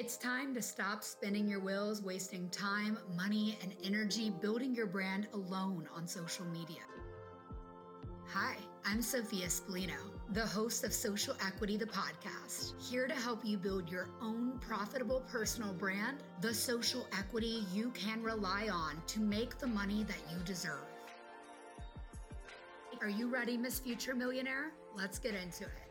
It's time to stop spinning your wheels, wasting time, money, and energy building your brand alone on social media. Hi, I'm Sophia Spallino, the host of Social Equity, the podcast, here to help you build your own profitable personal brand, the social equity you can rely on to make the money that you deserve. Are you ready, Miss Future Millionaire? Let's get into it.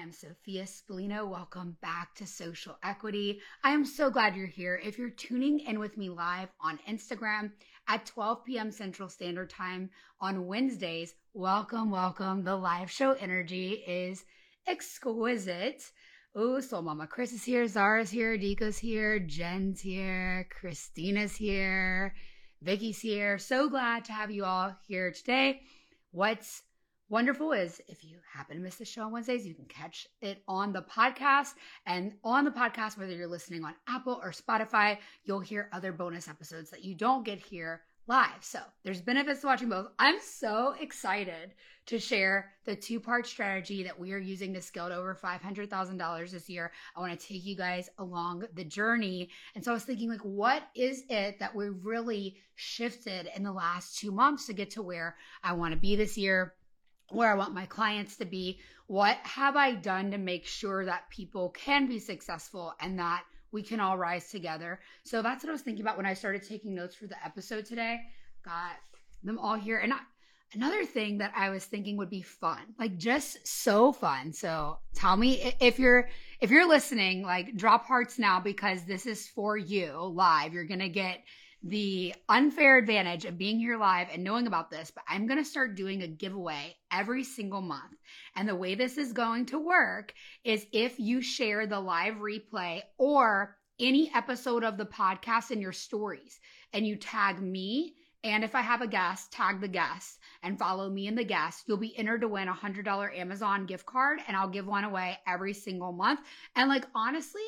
Am Sophia Spallino. Welcome back to Social Equity. I am so glad you're here. If you're tuning in with me live on Instagram at 12 p.m. Central Standard Time on Wednesdays, welcome, welcome. The live show energy is exquisite. Oh, Soul Mama Chris is here, Zara's here, Diko's here, Jen's here, Christina's here. Vicky's here. So glad to have you all here today. What's wonderful is if you happen to miss the show on Wednesdays, you can catch it on the podcast. And on the podcast, whether you're listening on Apple or Spotify, you'll hear other bonus episodes that you don't get here live. So there's benefits to watching both. I'm so excited to share the two part strategy that we are using to scale to over $500,000 this year. I want to take you guys along the journey. And so I was thinking, like, what is it that we've really shifted in the last two months to get to where I want to be this year? Where I want my clients to be. What have I done to make sure that people can be successful and that we can all rise together. So that's what I was thinking about when I started taking notes for the episode today. Got them all here. And I, another thing that I was thinking would be fun, like just so fun. So tell me if you're if you're listening, like drop hearts now because this is for you live. You're gonna get the unfair advantage of being here live and knowing about this, but I'm going to start doing a giveaway every single month. And the way this is going to work is if you share the live replay or any episode of the podcast in your stories and you tag me and if I have a guest, tag the guest and follow me and the guest. You'll be entered to win a $100 Amazon gift card, and I'll give one away every single month. And like, honestly,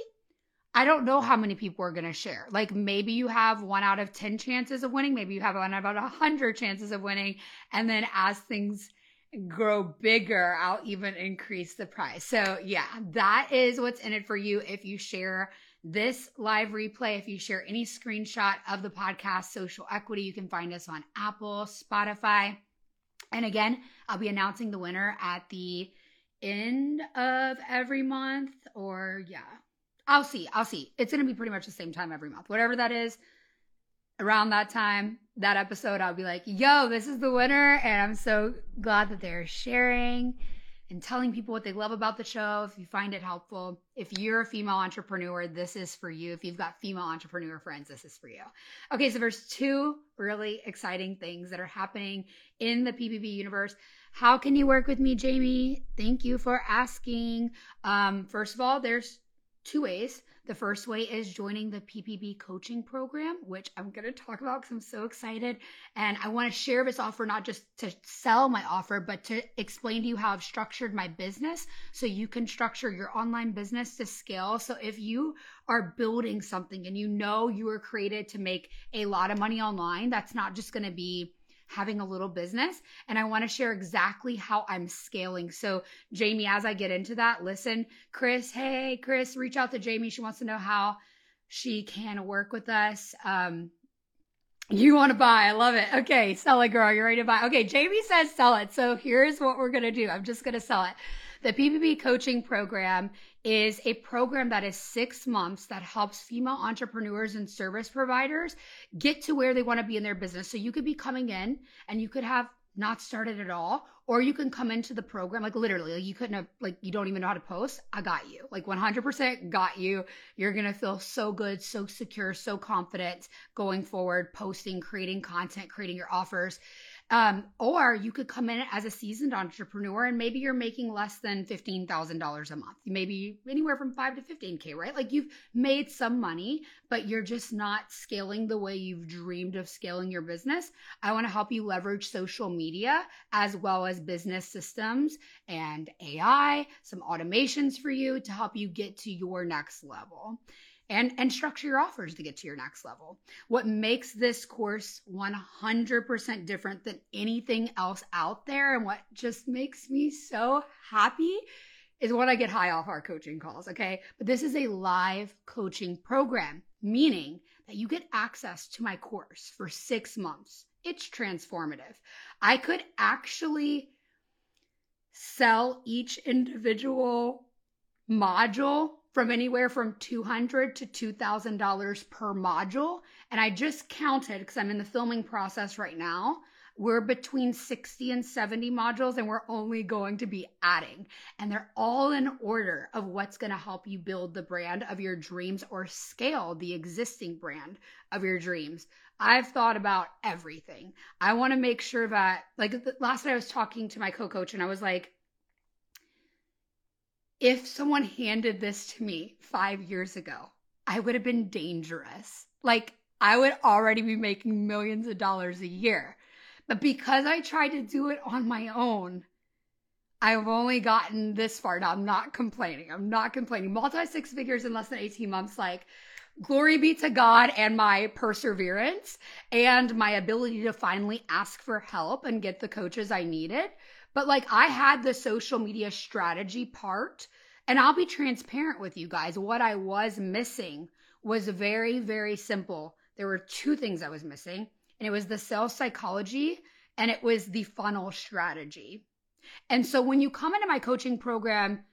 I don't know how many people are going to share. Like maybe you have one out of 10 chances of winning. Maybe you have one about a hundred chances of winning. And then as things grow bigger, I'll even increase the price. So yeah, that is what's in it for you. If you share this live replay, if you share any screenshot of the podcast, social equity, you can find us on Apple, Spotify. And again, I'll be announcing the winner at the end of every month or yeah, I'll see. I'll see. It's going to be pretty much the same time every month. Whatever that is, around that time, that episode, I'll be like, yo, this is the winner. And I'm so glad that they're sharing and telling people what they love about the show. If you find it helpful, if you're a female entrepreneur, this is for you. If you've got female entrepreneur friends, this is for you. Okay, so there's two really exciting things that are happening in the PPB universe. How can you work with me, Jamie? Thank you for asking. Um, first of all, there's two ways. The first way is joining the PPB coaching program, which I'm going to talk about because I'm so excited. And I want to share this offer, not just to sell my offer, but to explain to you how I've structured my business so you can structure your online business to scale. So if you are building something and you know you were created to make a lot of money online, that's not just going to be having a little business and I want to share exactly how I'm scaling. So, Jamie, as I get into that, listen, Chris, hey, Chris, reach out to Jamie. She wants to know how she can work with us. Um, you want to buy. I love it. Okay, sell it, girl. You're ready to buy. Okay, Jamie says sell it. So here's what we're going to do. I'm just going to sell it. The PPB coaching program is a program that is six months that helps female entrepreneurs and service providers get to where they want to be in their business. So you could be coming in and you could have not started at all, or you can come into the program like literally, like you couldn't have, like you don't even know how to post. I got you, like 100% got you. You're gonna feel so good, so secure, so confident going forward, posting, creating content, creating your offers. Um, or you could come in as a seasoned entrepreneur and maybe you're making less than $15,000 a month. Maybe anywhere from 5 to 15K, right? Like you've made some money, but you're just not scaling the way you've dreamed of scaling your business. I want to help you leverage social media as well as business systems and AI, some automations for you to help you get to your next level and and structure your offers to get to your next level. What makes this course 100% different than anything else out there and what just makes me so happy is when I get high off our coaching calls, okay? But this is a live coaching program, meaning that you get access to my course for six months. It's transformative. I could actually sell each individual module from anywhere from 200 to $2,000 per module. And I just counted because I'm in the filming process right now. We're between 60 and 70 modules, and we're only going to be adding. And they're all in order of what's going to help you build the brand of your dreams or scale the existing brand of your dreams. I've thought about everything. I want to make sure that, like, last night I was talking to my co coach, and I was like, if someone handed this to me five years ago, I would have been dangerous. Like, I would already be making millions of dollars a year. But because I tried to do it on my own, I've only gotten this far. Now, I'm not complaining. I'm not complaining. Multi six figures in less than 18 months, like, glory be to God and my perseverance and my ability to finally ask for help and get the coaches I needed. But like I had the social media strategy part, and I'll be transparent with you guys. What I was missing was very, very simple. There were two things I was missing, and it was the sales psychology and it was the funnel strategy. And so when you come into my coaching program,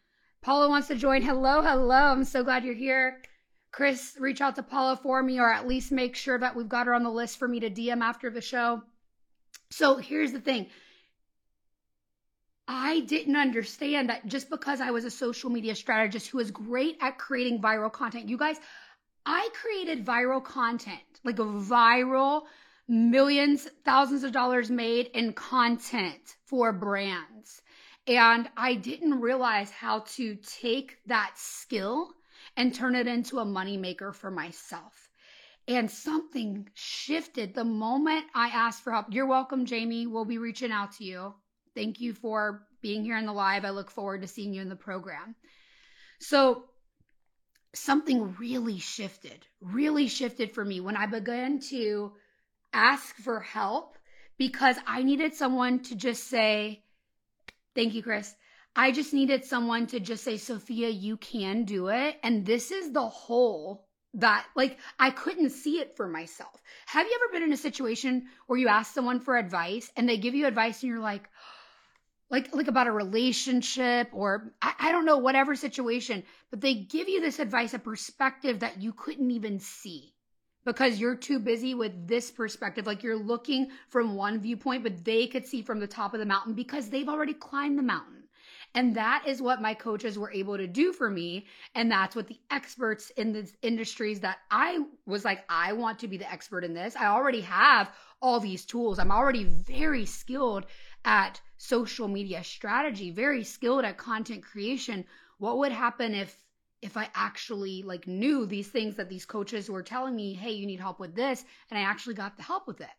Paula wants to join. Hello, hello. I'm so glad you're here. Chris, reach out to Paula for me, or at least make sure that we've got her on the list for me to DM after the show. So here's the thing I didn't understand that just because I was a social media strategist who was great at creating viral content, you guys, I created viral content, like a viral millions, thousands of dollars made in content for brands. And I didn't realize how to take that skill and turn it into a moneymaker for myself. And something shifted the moment I asked for help. You're welcome, Jamie. We'll be reaching out to you. Thank you for being here in the live. I look forward to seeing you in the program. So, something really shifted, really shifted for me when I began to ask for help because I needed someone to just say, Thank you, Chris. I just needed someone to just say, Sophia, you can do it. And this is the hole that, like, I couldn't see it for myself. Have you ever been in a situation where you ask someone for advice and they give you advice and you're like, like like about a relationship or I, I, don't know whatever situation but they give you this advice a perspective that you couldn't even see because you're too busy with this perspective. Like you're looking from one viewpoint but they could see from the top of the mountain because they've already climbed the mountain. And that is what my coaches were able to do for me. And that's what the experts in the industries that i was like i want to be the expert in this. I already have all these tools. I'm already very skilled at social media strategy, very skilled at content creation. What would happen if if I actually like knew these things that these coaches were telling me, "Hey, you need help with this," and I actually got the help with it.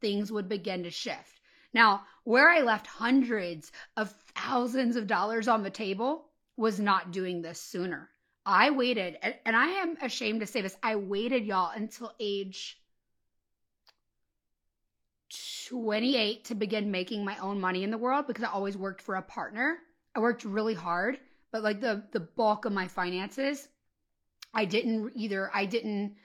Things would begin to shift. Now, where I left hundreds of thousands of dollars on the table was not doing this sooner. I waited, and I am ashamed to say this, I waited, y'all, until age 28 to begin making my own money in the world because I always worked for a partner. I worked really hard, but like the the bulk of my finances, I didn't either I didn't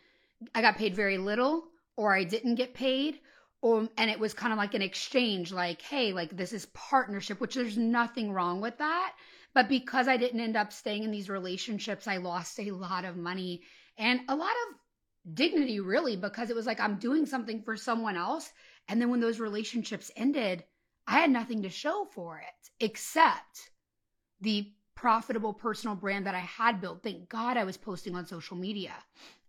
I got paid very little or I didn't get paid or and it was kind of like an exchange like hey, like this is partnership, which there's nothing wrong with that, but because I didn't end up staying in these relationships, I lost a lot of money and a lot of dignity really because it was like I'm doing something for someone else and then when those relationships ended, I had nothing to show for it except the profitable personal brand that I had built. Thank God I was posting on social media.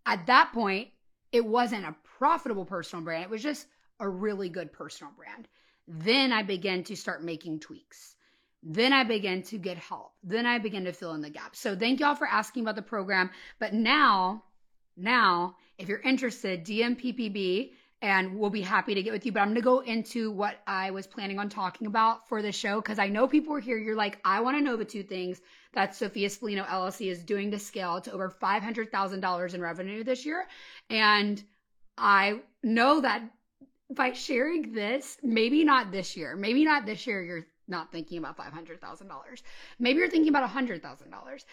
At that point, it wasn't a profitable personal brand, it was just a really good personal brand. Then I began to start making tweaks. Then I began to get help. Then I began to fill in the gaps. So thank y'all for asking about the program. But now, now, if you're interested, DM PPB and we'll be happy to get with you. But I'm going to go into what I was planning on talking about for the show because I know people are here. You're like, I want to know the two things that Sophia Spallino LLC is doing to scale to over $500,000 in revenue this year. And I know that by sharing this, maybe not this year, maybe not this year, you're not thinking about $500,000. Maybe you're thinking about $100,000.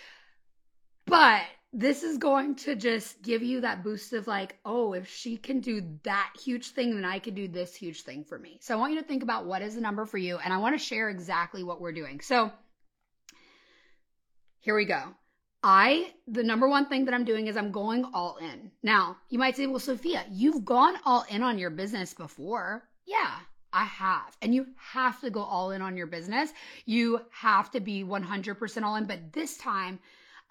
But this is going to just give you that boost of like, oh, if she can do that huge thing, then I can do this huge thing for me. So I want you to think about what is the number for you, and I want to share exactly what we're doing. So here we go. I, the number one thing that I'm doing is I'm going all in. Now, you might say, well, Sophia, you've gone all in on your business before. Yeah, I have. And you have to go all in on your business. You have to be 100% all in. But this time,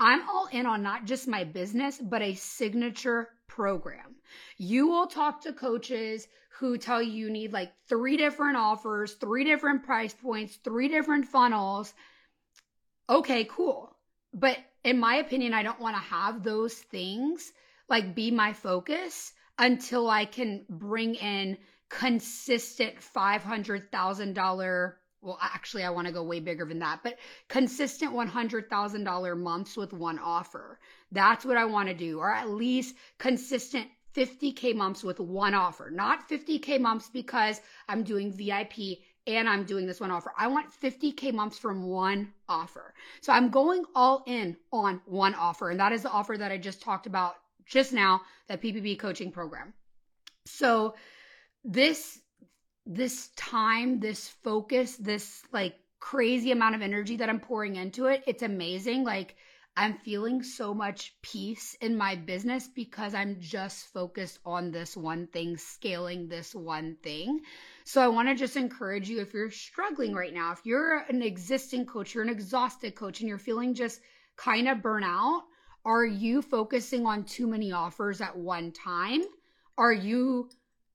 I'm all in on not just my business, but a signature program. You will talk to coaches who tell you you need like three different offers, three different price points, three different funnels. Okay, cool. But in my opinion, I don't want to have those things like be my focus until I can bring in consistent $500,000 well actually I want to go way bigger than that, but consistent $100,000 months with one offer. That's what I want to do or at least consistent 50k months with one offer. Not 50k months because I'm doing VIP and I'm doing this one offer. I want 50k months from one offer. So I'm going all in on one offer and that is the offer that I just talked about just now, that PPB coaching program. So this this time, this focus, this like crazy amount of energy that I'm pouring into it, it's amazing. Like I'm feeling so much peace in my business because I'm just focused on this one thing, scaling this one thing. So I want to just encourage you if you're struggling right now, if you're an existing coach, you're an exhausted coach, and you're feeling just kind of burnout, are you focusing on too many offers at one time? Are you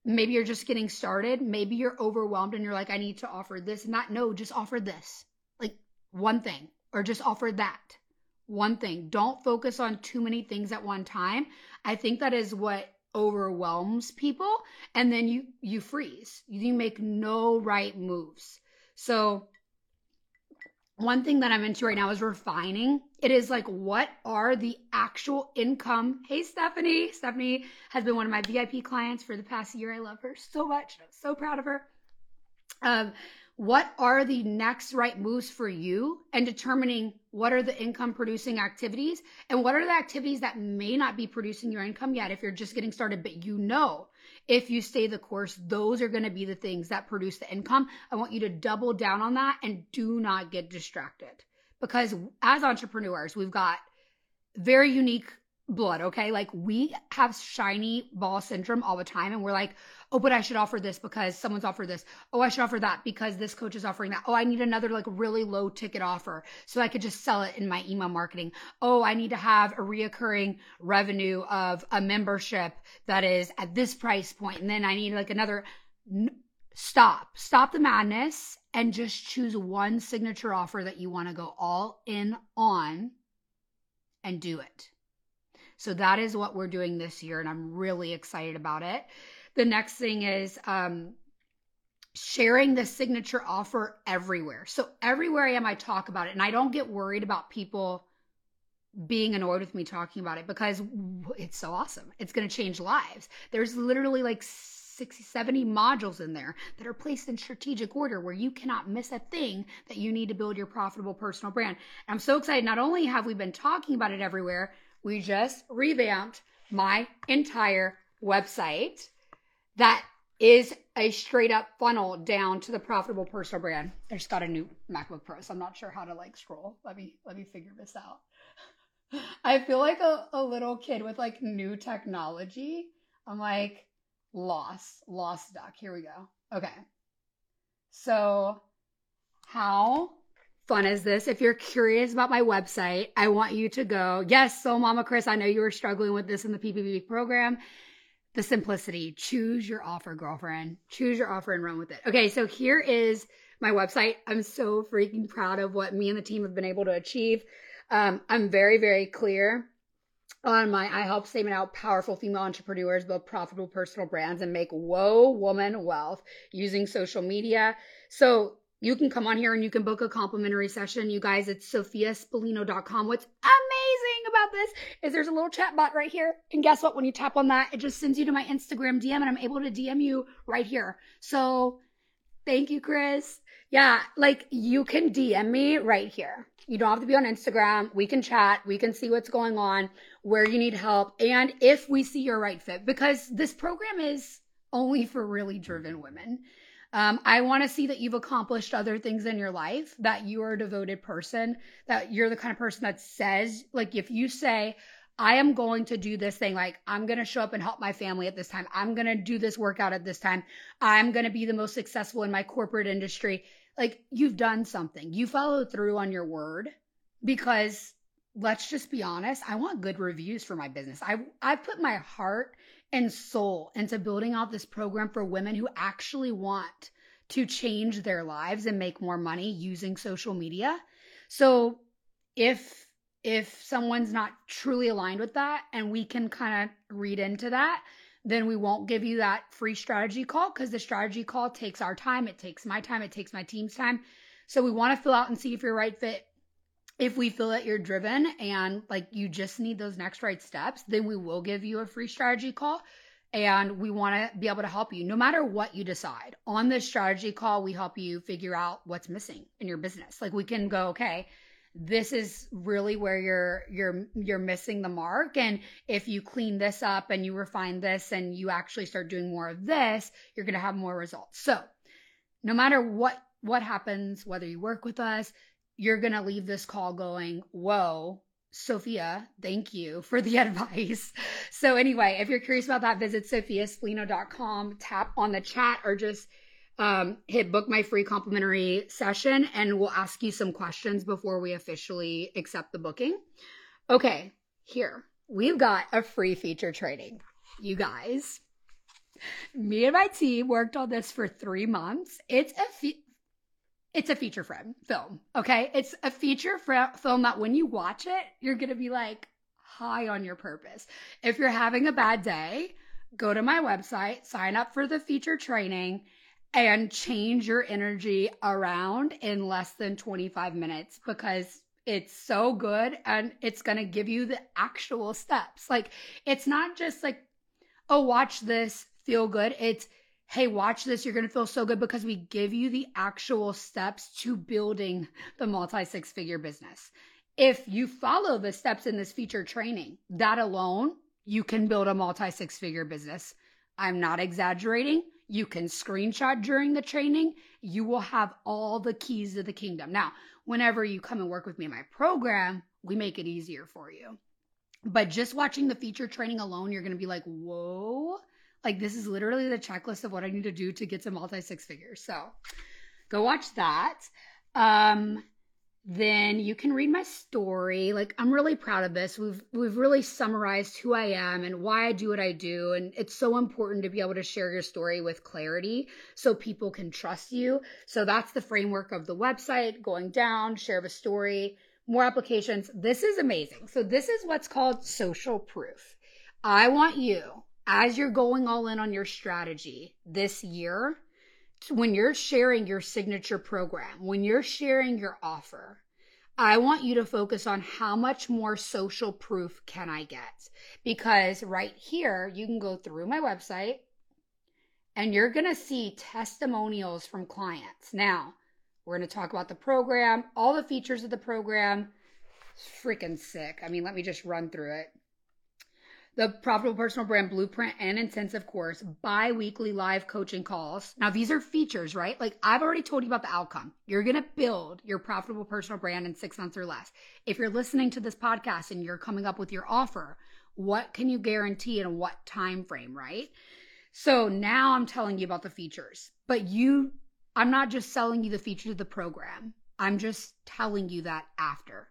maybe you're just getting started. Maybe you're overwhelmed and you're like i need to offer this and that no just offer this. Like one thing or just offer that. One thing. Don't focus on too many things at one time. I think that is what overwhelms people and then you you freeze. You make no right moves. So one thing that I'm into right now is refining. It is like, what are the actual income? Hey, Stephanie. Stephanie has been one of my VIP clients for the past year. I love her so much. I'm so proud of her. Um, what are the next right moves for you and determining what are the income producing activities and what are the activities that may not be producing your income yet if you're just getting started, but you know if you stay the course, those are going to be the things that produce the income. I want you to double down on that and do not get distracted because as entrepreneurs, we've got very unique blood, okay? Like we have shiny ball syndrome all the time and we're like, oh, but I should offer this because someone's offered this. Oh, I should offer that because this coach is offering that. Oh, I need another like really low ticket offer so I could just sell it in my email marketing. Oh, I need to have a reoccurring revenue of a membership that is at this price point. And then I need like another. Stop, stop the madness and just choose one signature offer that you want to go all in on and do it. So that is what we're doing this year, and I'm really excited about it. The next thing is um, sharing the signature offer everywhere. So everywhere I am, I talk about it, and I don't get worried about people being annoyed with me talking about it because it's so awesome. It's going to change lives. There's literally like 60, 70 modules in there that are placed in strategic order where you cannot miss a thing that you need to build your profitable personal brand. And I'm so excited. Not only have we been talking about it everywhere, we just revamped my entire website that is a straight up funnel down to the profitable personal brand. I just got a new MacBook Pro, so I'm not sure how to like scroll. Let me let me figure this out. I feel like a, a little kid with like new technology. I'm like lost, lost duck. Here we go. Okay. So how fun is this? If you're curious about my website, I want you to go. Yes, so Mama Chris, I know you were struggling with this in the PPB program. The simplicity. Choose your offer, girlfriend. Choose your offer and run with it. Okay, so here is my website. I'm so freaking proud of what me and the team have been able to achieve. Um, I'm very, very clear on my I help statement out powerful female entrepreneurs build profitable personal brands and make whoa woman wealth using social media. So you can come on here and you can book a complimentary session. You guys, it's sophiaspallino.com. What's amazing about this is there's a little chat bot right here. And guess what? When you tap on that, it just sends you to my Instagram DM and I'm able to DM you right here. So Thank you, Chris. Yeah, like you can DM me right here. You don't have to be on Instagram. We can chat. We can see what's going on, where you need help, and if we see your right fit, because this program is only for really driven women. Um, I want to see that you've accomplished other things in your life, that you are a devoted person, that you're the kind of person that says, like, if you say, I am going to do this thing. Like, I'm going to show up and help my family at this time. I'm going to do this workout at this time. I'm going to be the most successful in my corporate industry. Like, you've done something. You followed through on your word because let's just be honest. I want good reviews for my business. I, I put my heart and soul into building out this program for women who actually want to change their lives and make more money using social media. So if if someone's not truly aligned with that and we can kind of read into that, then we won't give you that free strategy call because the strategy call takes our time, it takes my time, it takes my team's time. So we want to fill out and see if you're right fit. If we feel that you're driven and like you just need those next right steps, then we will give you a free strategy call and we want to be able to help you no matter what you decide. On this strategy call, we help you figure out what's missing in your business. Like we can go, okay, this is really where you're you're you're missing the mark and if you clean this up and you refine this and you actually start doing more of this you're going to have more results so no matter what what happens whether you work with us you're going to leave this call going whoa Sophia, thank you for the advice. So, anyway, if you're curious about that, visit sophiaspallino.com, tap on the chat, or just um, hit book my free complimentary session and we'll ask you some questions before we officially accept the booking. Okay, here we've got a free feature training. You guys, me and my team worked on this for three months. It's a fe- it's a feature film. Okay, it's a feature fr- film that when you watch it, you're gonna be like high on your purpose. If you're having a bad day, go to my website, sign up for the feature training and change your energy around in less than 25 minutes because it's so good and it's going to give you the actual steps. Like, it's not just like, oh, watch this, feel good. It's, hey, watch this, you're going to feel so good because we give you the actual steps to building the multi six figure business. If you follow the steps in this feature training, that alone, you can build a multi six figure business. I'm not exaggerating you can screenshot during the training. You will have all the keys to the kingdom. Now, whenever you come and work with me in my program, we make it easier for you. But just watching the feature training alone, you're going to be like, whoa, like this is literally the checklist of what I need to do to get to multi six figures. So go watch that. Um, then you can read my story. Like I'm really proud of this. We've we've really summarized who I am and why I do what I do and it's so important to be able to share your story with clarity so people can trust you. So that's the framework of the website, going down, share a story, more applications. This is amazing. So this is what's called social proof. I want you as you're going all in on your strategy this year when you're sharing your signature program, when you're sharing your offer, I want you to focus on how much more social proof can I get? Because right here, you can go through my website and you're going to see testimonials from clients. Now, we're going to talk about the program, all the features of the program. Freaking sick. I mean, let me just run through it the Profitable Personal Brand Blueprint and Intensive course, bi weekly live coaching calls. Now, these are features, right? Like I've already told you about the outcome. You're going to build your profitable personal brand in six months or less. If you're listening to this podcast and you're coming up with your offer, what can you guarantee in what time frame, right? So now I'm telling you about the features, but you, I'm not just selling you the features of the program. I'm just telling you that after.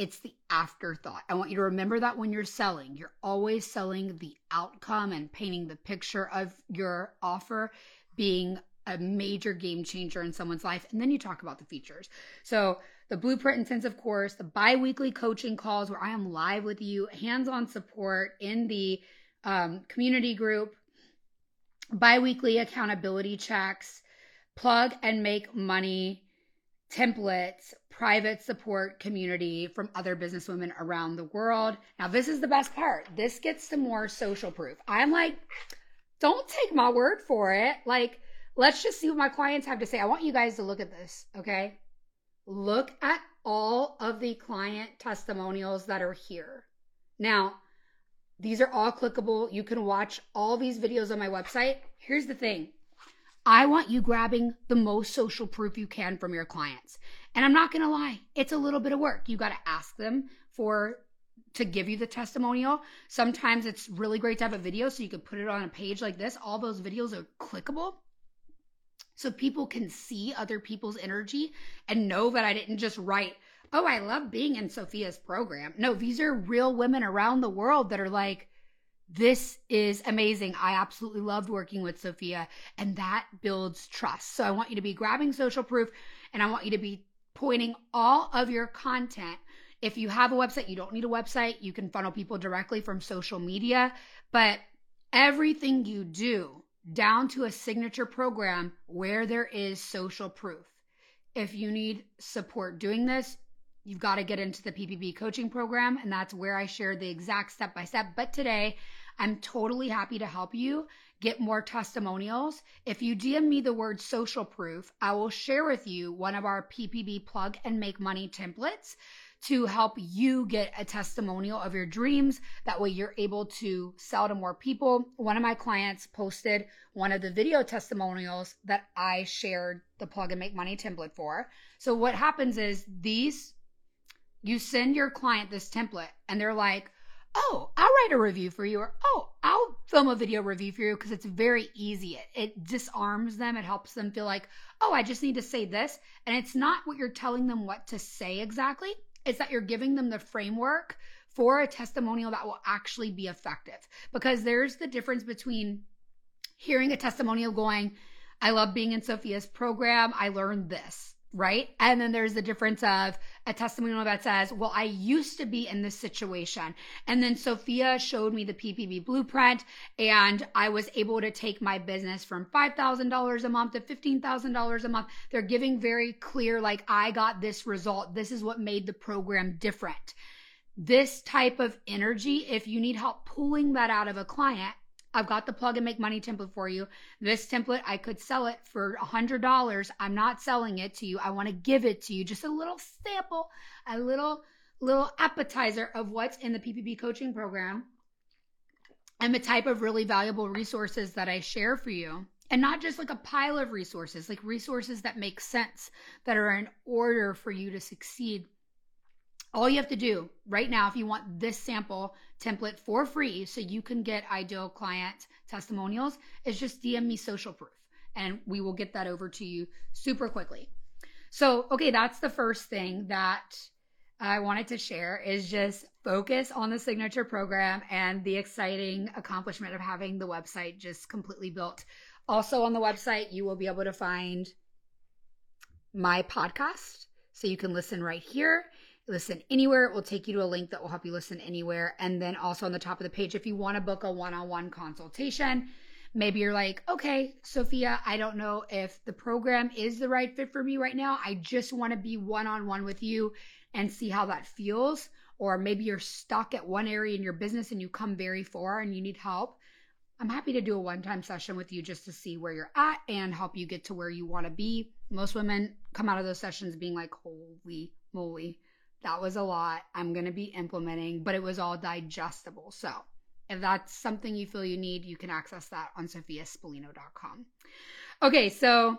It's the afterthought. I want you to remember that when you're selling, you're always selling the outcome and painting the picture of your offer being a major game changer in someone's life. And then you talk about the features. So, the Blueprint Intensive course, the bi weekly coaching calls where I am live with you, hands on support in the um, community group, bi weekly accountability checks, plug and make money templates, private support community from other businesswomen around the world. Now, this is the best part. This gets some more social proof. I'm like, don't take my word for it. Like, let's just see what my clients have to say. I want you guys to look at this, okay? Look at all of the client testimonials that are here. Now, these are all clickable. You can watch all these videos on my website. Here's the thing I want you grabbing the most social proof you can from your clients. And I'm not going to lie, it's a little bit of work. You got to ask them for to give you the testimonial. Sometimes it's really great to have a video so you can put it on a page like this. All those videos are clickable. So people can see other people's energy and know that I didn't just write, "Oh, I love being in Sophia's program." No, these are real women around the world that are like, this is amazing. I absolutely loved working with Sophia, and that builds trust. So I want you to be grabbing social proof and I want you to be pointing all of your content. If you have a website, you don't need a website. You can funnel people directly from social media, but everything you do down to a signature program where there is social proof. If you need support doing this, you've got to get into the PPB coaching program, and that's where I share the exact step by step. But today, I'm totally happy to help you get more testimonials. If you DM me the word social proof, I will share with you one of our PPB plug and make money templates to help you get a testimonial of your dreams. That way you're able to sell to more people. One of my clients posted one of the video testimonials that I shared the plug and make money template for. So what happens is these, you send your client this template and they're like, oh, I'll write a review for you, or oh, film a video review for you because it's very easy. It, it disarms them, it helps them feel like, oh, I just need to say this. And it's not what you're telling them what to say exactly, it's that you're giving them the framework for a testimonial that will actually be effective. Because there's the difference between hearing a testimonial going, I love being in Sophia's program, I learned this right? And then there's the difference of a testimonial that says, Well, I used to be in this situation. And then Sophia showed me the PPB blueprint, and I was able to take my business from $5,000 a month to $15,000 a month. They're giving very clear, like, I got this result. This is what made the program different. This type of energy, if you need help pulling that out of a client, I've got the plug and make money template for you. This template, I could sell it for a hundred dollars. I'm not selling it to you. I want to give it to you. Just a little sample, a little, little appetizer of what's in the PPB coaching program and the type of really valuable resources that I share for you. And not just like a pile of resources, like resources that make sense, that are in order for you to succeed all you have to do right now, if you want this sample template for free so you can get ideal client testimonials, is just DM me social proof and we will get that over to you super quickly. So, okay, that's the first thing that I wanted to share is just focus on the signature program and the exciting accomplishment of having the website just completely built. Also, on the website, you will be able to find my podcast so you can listen right here listen anywhere. It will take you to a link that will help you listen anywhere. And then also on the top of the page, if you want to book a one on one consultation, maybe you're like, okay, Sophia, I don't know if the program is the right fit for me right now. I just want to be one on one with you and see how that feels. Or maybe you're stuck at one area in your business and you come very far and you need help. I'm happy to do a one time session with you just to see where you're at and help you get to where you want to be. Most women come out of those sessions being like, holy moly, that was a lot. I'm going to be implementing, but it was all digestible. So if that's something you feel you need, you can access that on sophiaspallino.com. Okay, so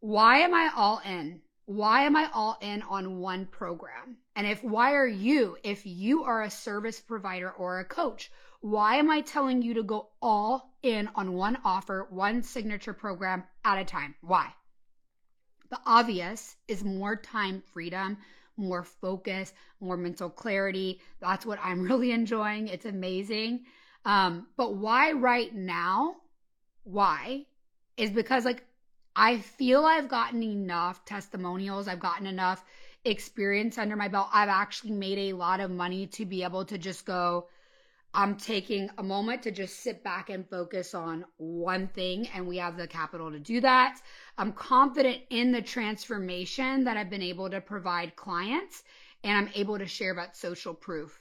why am I all in? Why am I all in on one program? And if why are you, if you are a service provider or a coach, why am I telling you to go all in on one offer, one signature program at a time? Why? The obvious is more time freedom more focus, more mental clarity. That's what I'm really enjoying. It's amazing. Um, but why right now? Why? Is because like I feel I've gotten enough testimonials, I've gotten enough experience under my belt. I've actually made a lot of money to be able to just go, I'm taking a moment to just sit back and focus on one thing, and we have the capital to do that. I'm confident in the transformation that I've been able to provide clients, and I'm able to share about social proof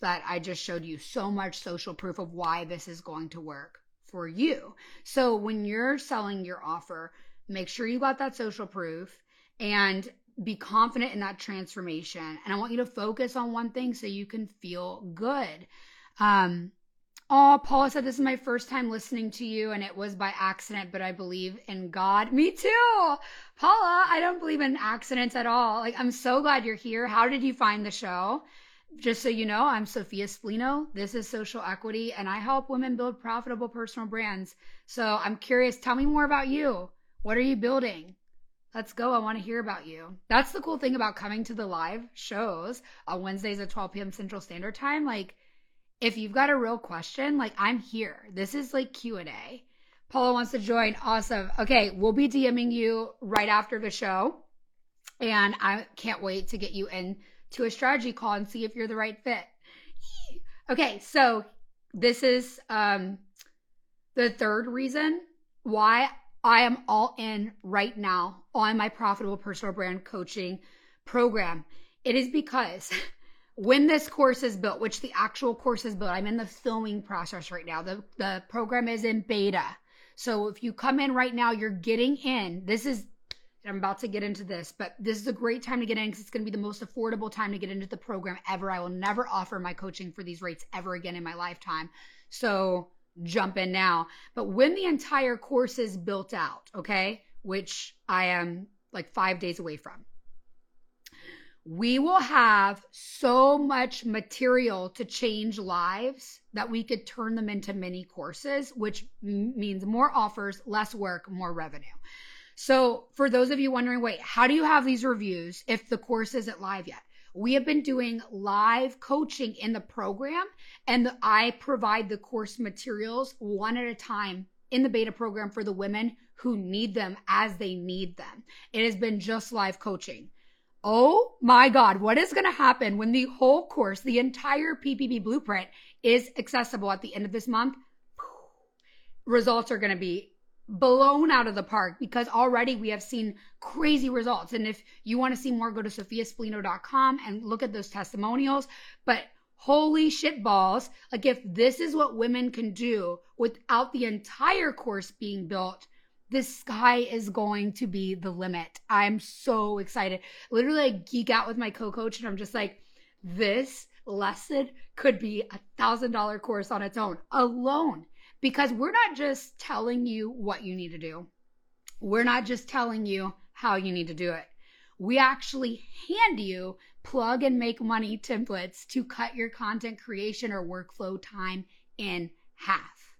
that I just showed you so much social proof of why this is going to work for you. So when you're selling your offer, make sure you got that social proof and be confident in that transformation. And I want you to focus on one thing so you can feel good. Um, oh, Paula said, This is my first time listening to you, and it was by accident, but I believe in God. Me too. Paula, I don't believe in accidents at all. Like, I'm so glad you're here. How did you find the show? Just so you know, I'm Sophia Spallino. This is Social Equity, and I help women build profitable personal brands. So I'm curious, tell me more about you. What are you building? Let's go. I want to hear about you. That's the cool thing about coming to the live shows on Wednesdays at 12 p.m. Central Standard Time. Like, if you've got a real question, like I'm here. This is like Q&A. Paula wants to join. Awesome. Okay, we'll be DMing you right after the show. And I can't wait to get you in to a strategy call and see if you're the right fit. Okay, so this is um the third reason why I am all in right now on my profitable personal brand coaching program. It is because when this course is built, which the actual course is built, I'm in the filming process right now. The the program is in beta. So if you come in right now, you're getting in. This is I'm about to get into this, but this is a great time to get in because it's going to be the most affordable time to get into the program ever. I will never offer my coaching for these rates ever again in my lifetime. So jump in now. But when the entire course is built out, okay, which I am like five days away from, we will have so much material to change lives that we could turn them into mini courses, which m- means more offers, less work, more revenue. So, for those of you wondering, wait, how do you have these reviews if the course isn't live yet? We have been doing live coaching in the program, and I provide the course materials one at a time in the beta program for the women who need them as they need them. It has been just live coaching. Oh my God, what is going to happen when the whole course, the entire PPB blueprint is accessible at the end of this month? Results are going to be blown out of the park because already we have seen crazy results. And if you want to see more, go to sophiaspallino.com and look at those testimonials. But holy shit balls, like if this is what women can do without the entire course being built, the sky is going to be the limit. I'm so excited. Literally, I geek out with my co coach, and I'm just like, this lesson could be a thousand dollar course on its own alone because we're not just telling you what you need to do. We're not just telling you how you need to do it. We actually hand you plug and make money templates to cut your content creation or workflow time in half.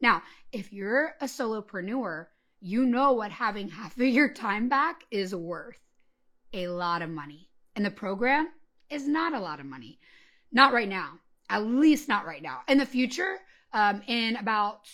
Now, if you're a solopreneur, you know what having half of your time back is worth a lot of money. And the program is not a lot of money. Not right now. At least not right now. In the future, um, in about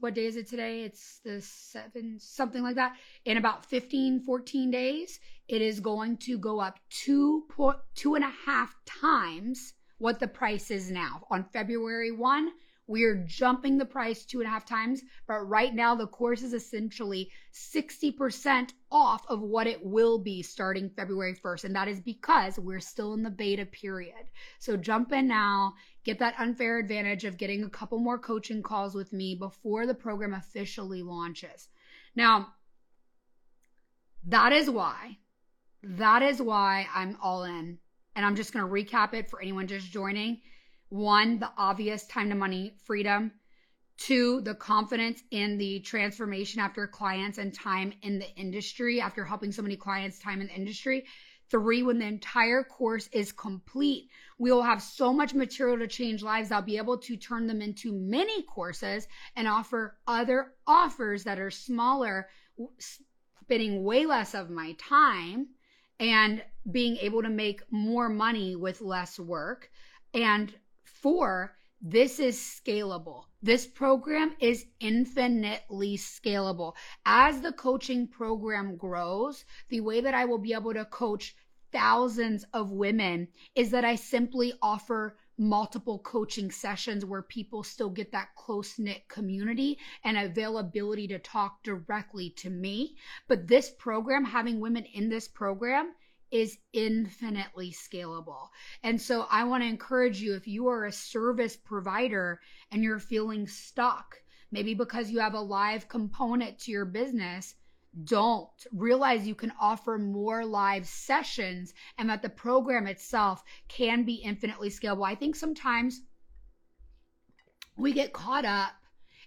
what day is it today? It's the seven, something like that. In about 15, 14 days, it is going to go up two, two and a half times what the price is now. On February 1, we're jumping the price two and a half times, but right now the course is essentially 60% off of what it will be starting February 1st. And that is because we're still in the beta period. So jump in now, get that unfair advantage of getting a couple more coaching calls with me before the program officially launches. Now, that is why, that is why I'm all in. And I'm just going to recap it for anyone just joining one, the obvious time to money freedom. Two, the confidence in the transformation after clients and time in the industry, after helping so many clients time in the industry. Three, when the entire course is complete, we will have so much material to change lives. I'll be able to turn them into mini courses and offer other offers that are smaller, spending way less of my time and being able to make more money with less work. And Four, this is scalable. This program is infinitely scalable. As the coaching program grows, the way that I will be able to coach thousands of women is that I simply offer multiple coaching sessions where people still get that close knit community and availability to talk directly to me. But this program, having women in this program, is infinitely scalable. And so I want to encourage you if you are a service provider and you're feeling stuck maybe because you have a live component to your business, don't realize you can offer more live sessions and that the program itself can be infinitely scalable. I think sometimes we get caught up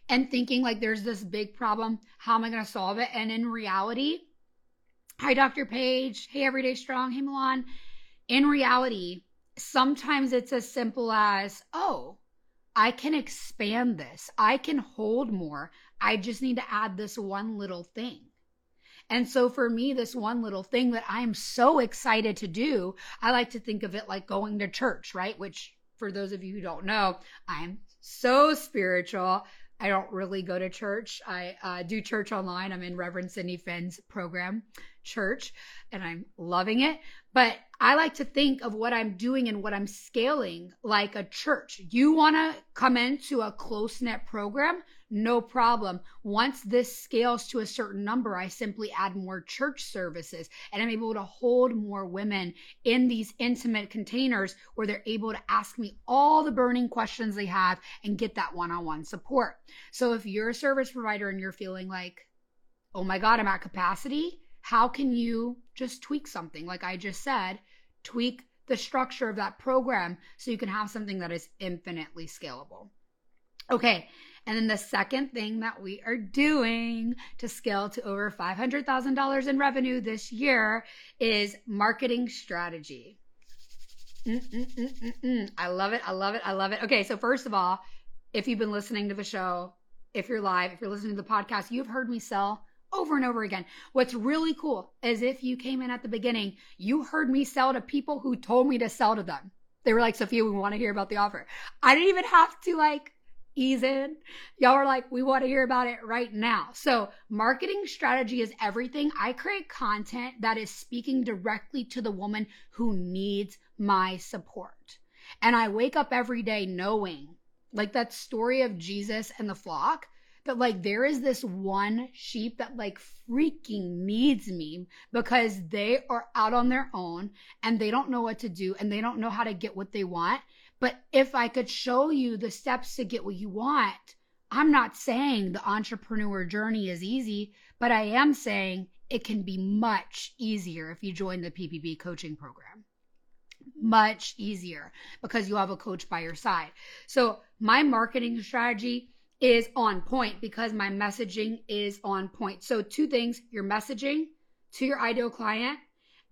and thinking like there's this big problem. How am I going to solve it? And in reality, hi, Dr. Page. Hey, Everyday Strong. Hey, Milan. In reality, sometimes it's as simple as, oh, I can expand this. I can hold more. I just need to add this one little thing. And so for me, this one little thing that I am so excited to do, I like to think of it like going to church, right? Which for those of you who don't know, I am so spiritual. I don't really go to church. I uh, do church online. I'm in Reverend Cindy Finn's program, church, and I'm loving it. But I like to think of what I'm doing and what I'm scaling like a church. You want to come into a close knit program? No problem. Once this scales to a certain number, I simply add more church services and I'm able to hold more women in these intimate containers where they're able to ask me all the burning questions they have and get that one on one support. So if you're a service provider and you're feeling like, oh my God, I'm at capacity, how can you just tweak something? Like I just said, tweak the structure of that program so you can have something that is infinitely scalable. Okay. And then the second thing that we are doing to scale to over $500,000 in revenue this year is marketing strategy. Mm-mm-mm-mm-mm. I love it. I love it. I love it. Okay. So, first of all, if you've been listening to the show, if you're live, if you're listening to the podcast, you've heard me sell over and over again. What's really cool is if you came in at the beginning, you heard me sell to people who told me to sell to them. They were like, Sophia, we want to hear about the offer. I didn't even have to like ease in. Y'all are like, we want to hear about it right now. So marketing strategy is everything. I create content that is speaking directly to the woman who needs my support. And I wake up every day knowing like that story of Jesus and the flock that like there is this one sheep that like freaking needs me because they are out on their own and they don't know what to do and they don't know how to get what they want. But if I could show you the steps to get what you want, I'm not saying the entrepreneur journey is easy, but I am saying it can be much easier if you join the PPB coaching program. Much easier because you have a coach by your side. So, my marketing strategy is on point because my messaging is on point. So, two things your messaging to your ideal client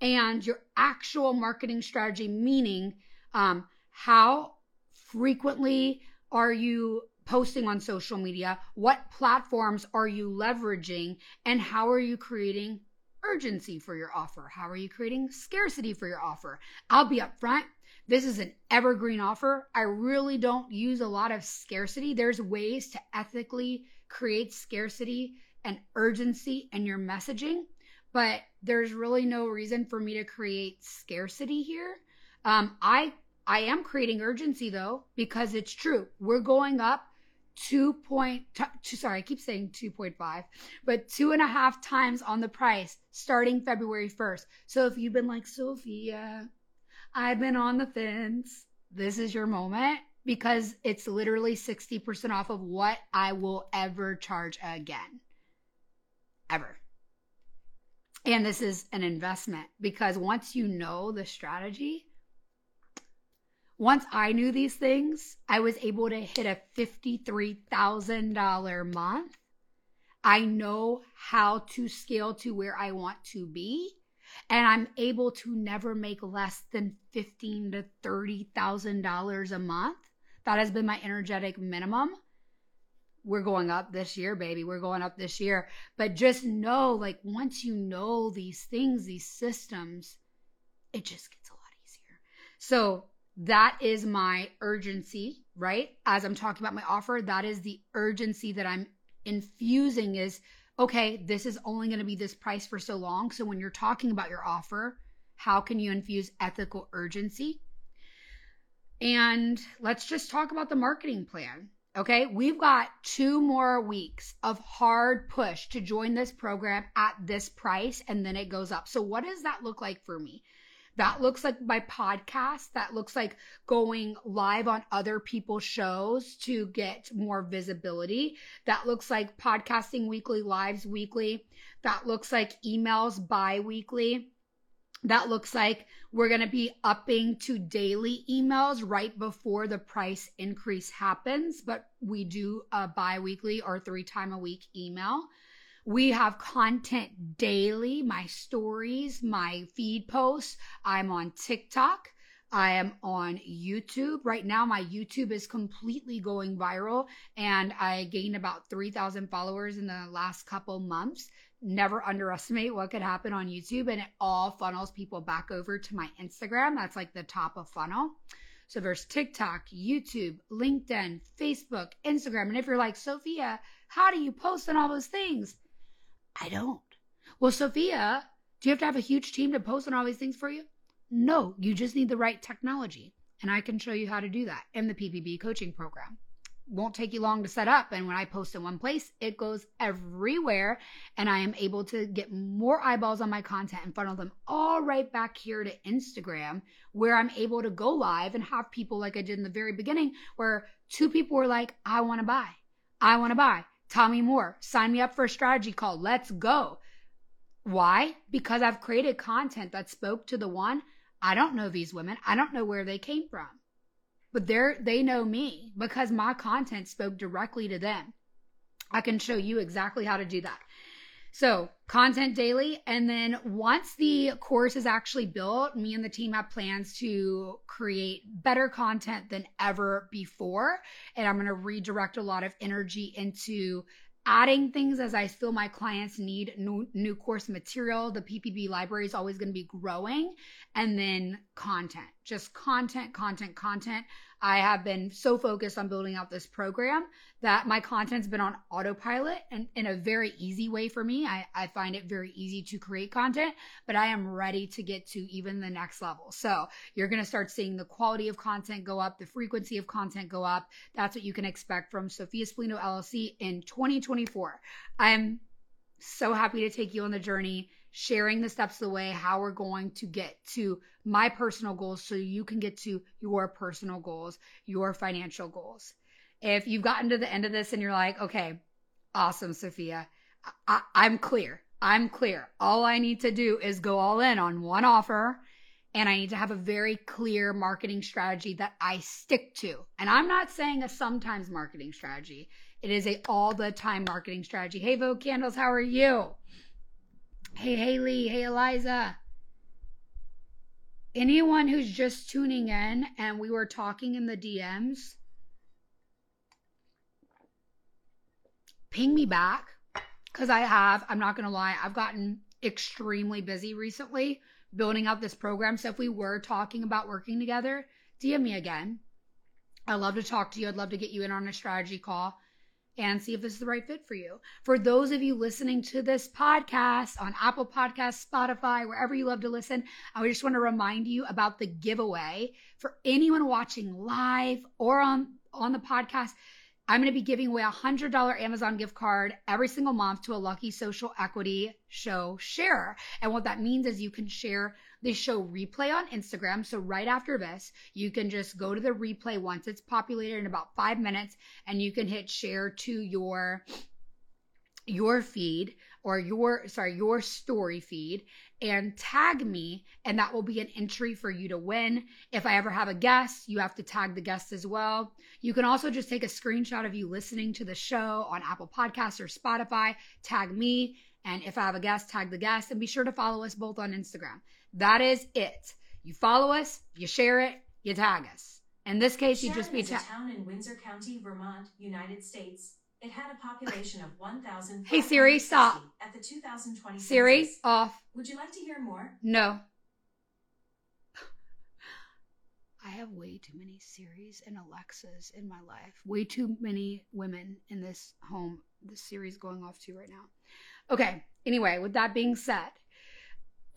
and your actual marketing strategy, meaning um, how frequently are you posting on social media? What platforms are you leveraging? And how are you creating urgency for your offer? How are you creating scarcity for your offer? I'll be upfront. This is an evergreen offer. I really don't use a lot of scarcity. There's ways to ethically create scarcity and urgency in your messaging, but there's really no reason for me to create scarcity here. Um, I I am creating urgency though because it's true. We're going up two point two, sorry, I keep saying 2.5, but two and a half times on the price starting February 1st. So if you've been like, Sophia, I've been on the fence. This is your moment because it's literally 60% off of what I will ever charge again. Ever. And this is an investment because once you know the strategy, once I knew these things, I was able to hit a $53,000 month. I know how to scale to where I want to be and I'm able to never make less than fifteen to thirty thousand dollars a month. That has been my energetic minimum. We're going up this year, baby. We're going up this year. But just know, like, once you know these things, these systems, it just gets a lot easier. So that is my urgency, right? As I'm talking about my offer, that is the urgency that I'm infusing is okay, this is only going to be this price for so long. So when you're talking about your offer, how can you infuse ethical urgency? And let's just talk about the marketing plan. Okay, we've got two more weeks of hard push to join this program at this price, and then it goes up. So, what does that look like for me? That looks like my podcast. That looks like going live on other people's shows to get more visibility. That looks like podcasting weekly, lives weekly. That looks like emails bi weekly that looks like we're going to be upping to daily emails right before the price increase happens, but we do a bi weekly or three time a week email. We have content daily, my stories, my feed posts. I'm on TikTok. I am on YouTube. Right now, my YouTube is completely going viral, and I gained about 3,000 followers in the last couple months never underestimate what could happen on YouTube and it all funnels people back over to my Instagram. That's like the top of funnel. So there's TikTok, YouTube, LinkedIn, Facebook, Instagram. And if you're like, Sophia, how do you post on all those things? I don't. Well, Sophia, do you have to have a huge team to post on all these things for you? No, you just need the right technology. And I can show you how to do that in the PPB coaching program won't take you long to set up. And when I post in one place, it goes everywhere. And I am able to get more eyeballs on my content and funnel them all right back here to Instagram, where I'm able to go live and have people like I did in the very beginning, where two people were like, I want to buy. I want to buy. Tommy Moore, sign me up for a strategy call. Let's go. Why? Because I've created content that spoke to the one. I don't know these women. I don't know where they came from but they're they know me because my content spoke directly to them. I can show you exactly how to do that. So, content daily. And then once the course is actually built, me and the team have plans to create better content than ever before. And I'm going to redirect a lot of energy into adding things as I feel my clients need new, new course material. The PPB library is always going to be growing. And then content, just content, content, content. I have been so focused on building out this program that my content's been on autopilot and in a very easy way for me. I, I find it very easy to create content, but I am ready to get to even the next level. So you're going to start seeing the quality of content go up, the frequency of content go up. That's what you can expect from Sophia Spallino LLC in 2024. I'm so happy to take you on the journey sharing the steps of the way, how we're going to get to my personal goals so you can get to your personal goals, your financial goals. If you've gotten to the end of this and you're like, okay, awesome, Sophia, I, I'm clear. I'm clear. All I need to do is go all in on one offer and I need to have a very clear marketing strategy that I stick to. And I'm not saying a sometimes marketing strategy. It is a all the time marketing strategy. Hey Vogue Candles, how are you? Hey, Haley. Hey, Eliza. Anyone who's just tuning in and we were talking in the DMs, ping me back because I have, I'm not going to lie, I've gotten extremely busy recently building out this program. So if we were talking about working together, DM me again. I'd love to talk to you. I'd love to get you in on a strategy call and see if this is the right fit for you. For those of you listening to this podcast on Apple Podcasts, Spotify, wherever you love to listen, I just want to remind you about the giveaway for anyone watching live or on on the podcast. I'm going to be giving away a $100 Amazon gift card every single month to a lucky social equity show share. And what that means is you can share the show replay on Instagram. So right after this, you can just go to the replay once it's populated in about five minutes and you can hit share to your your feed or your sorry your story feed and tag me and that will be an entry for you to win if i ever have a guest you have to tag the guest as well you can also just take a screenshot of you listening to the show on apple podcasts or spotify tag me and if i have a guest tag the guest and be sure to follow us both on instagram that is it you follow us you share it you tag us in this case you just be ta- a town in windsor county vermont united states it had a population of 1,000. Hey Siri, stop. At the 2020 Siri, census. off. Would you like to hear more? No. I have way too many Siris and Alexas in my life. Way too many women in this home. This series going off to right now. Okay. Anyway, with that being said,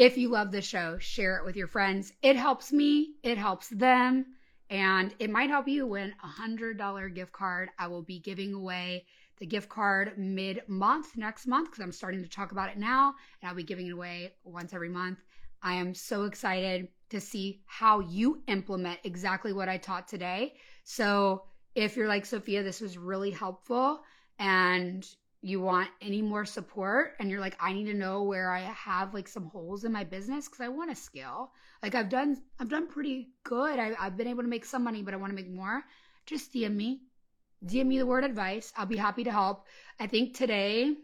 if you love the show, share it with your friends. It helps me. It helps them and it might help you win a hundred dollar gift card. I will be giving away the gift card mid month next month because I'm starting to talk about it now, and I'll be giving it away once every month. I am so excited to see how you implement exactly what I taught today. So, if you're like, Sophia, this was really helpful and you want any more support and you're like, I need to know where I have like some holes in my business because I want to scale. Like I've done, I've done pretty good. I, I've been able to make some money, but I want to make more. Just DM me, DM me the word advice. I'll be happy to help. I think today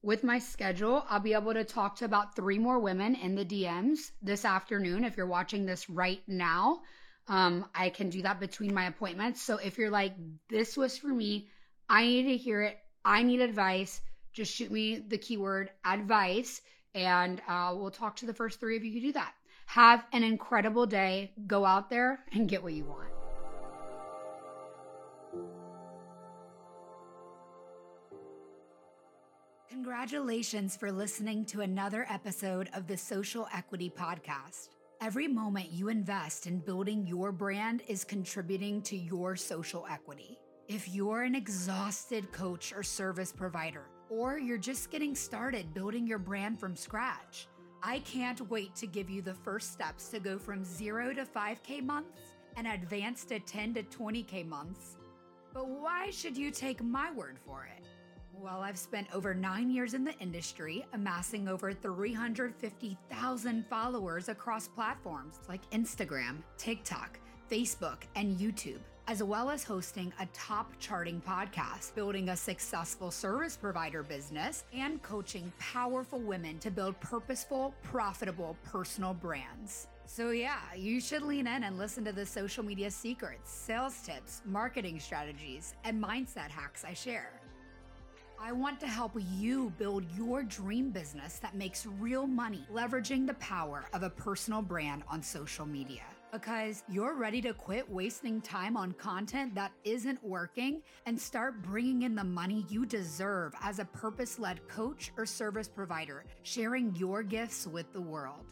with my schedule, I'll be able to talk to about three more women in the DMs this afternoon. If you're watching this right now, um, I can do that between my appointments. So if you're like, this was for me, I need to hear it, I need advice, just shoot me the keyword advice and uh, we'll talk to the first three of you who do that. Have an incredible day. Go out there and get what you want. Congratulations for listening to another episode of the Social Equity Podcast. Every moment you invest in building your brand is contributing to your social equity. If you're an exhausted coach or service provider, or you're just getting started building your brand from scratch, I can't wait to give you the first steps to go from zero to 5K months and advance to 10 to 20K months. But why should you take my word for it? Well, I've spent over nine years in the industry, amassing over 350,000 followers across platforms like Instagram, TikTok, Facebook, and YouTube, as well as hosting a top charting podcast, building a successful service provider business, and coaching powerful women to build purposeful, profitable personal brands. So, yeah, you should lean in and listen to the social media secrets, sales tips, marketing strategies, and mindset hacks I share. I want to help you build your dream business that makes real money, leveraging the power of a personal brand on social media. Because you're ready to quit wasting time on content that isn't working and start bringing in the money you deserve as a purpose led coach or service provider, sharing your gifts with the world.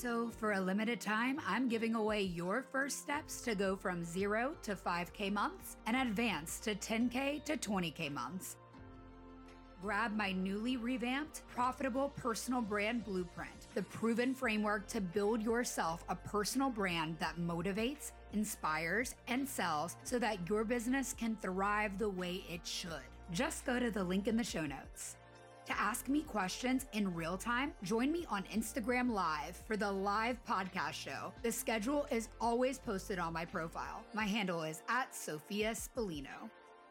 So, for a limited time, I'm giving away your first steps to go from 0 to 5K months and advance to 10K to 20K months. Grab my newly revamped Profitable Personal Brand Blueprint, the proven framework to build yourself a personal brand that motivates, inspires, and sells so that your business can thrive the way it should. Just go to the link in the show notes. To ask me questions in real time, join me on Instagram Live for the live podcast show. The schedule is always posted on my profile. My handle is at Sophia Spallino.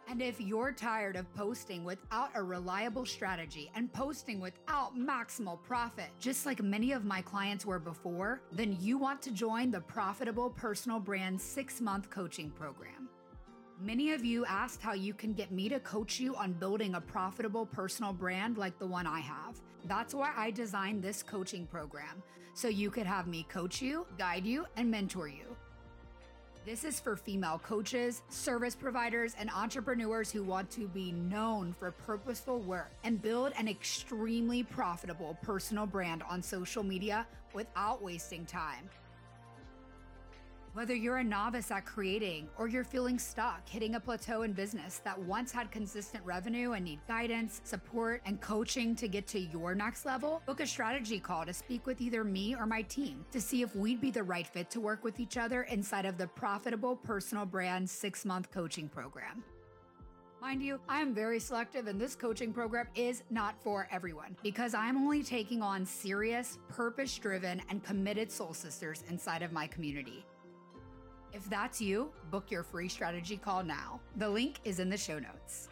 And if you're tired of posting without a reliable strategy and posting without maximal profit, just like many of my clients were before, then you want to join the Profitable Personal Brand six month coaching program. Many of you asked how you can get me to coach you on building a profitable personal brand like the one I have. That's why I designed this coaching program, so you could have me coach you, guide you, and mentor you. This is for female coaches, service providers, and entrepreneurs who want to be known for purposeful work and build an extremely profitable personal brand on social media without wasting time. Whether you're a novice at creating or you're feeling stuck hitting a plateau in business that once had consistent revenue and need guidance, support, and coaching to get to your next level, book a strategy call to speak with either me or my team to see if we'd be the right fit to work with each other inside of the Profitable Personal Brand six month coaching program. Mind you, I am very selective, and this coaching program is not for everyone because I'm only taking on serious, purpose driven, and committed soul sisters inside of my community. If that's you, book your free strategy call now. The link is in the show notes.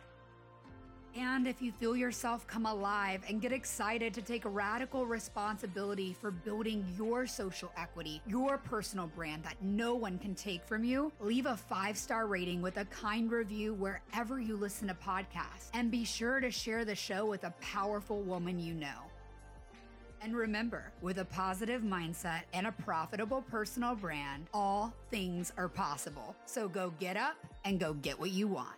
And if you feel yourself come alive and get excited to take radical responsibility for building your social equity, your personal brand that no one can take from you, leave a five star rating with a kind review wherever you listen to podcasts. And be sure to share the show with a powerful woman you know. And remember, with a positive mindset and a profitable personal brand, all things are possible. So go get up and go get what you want.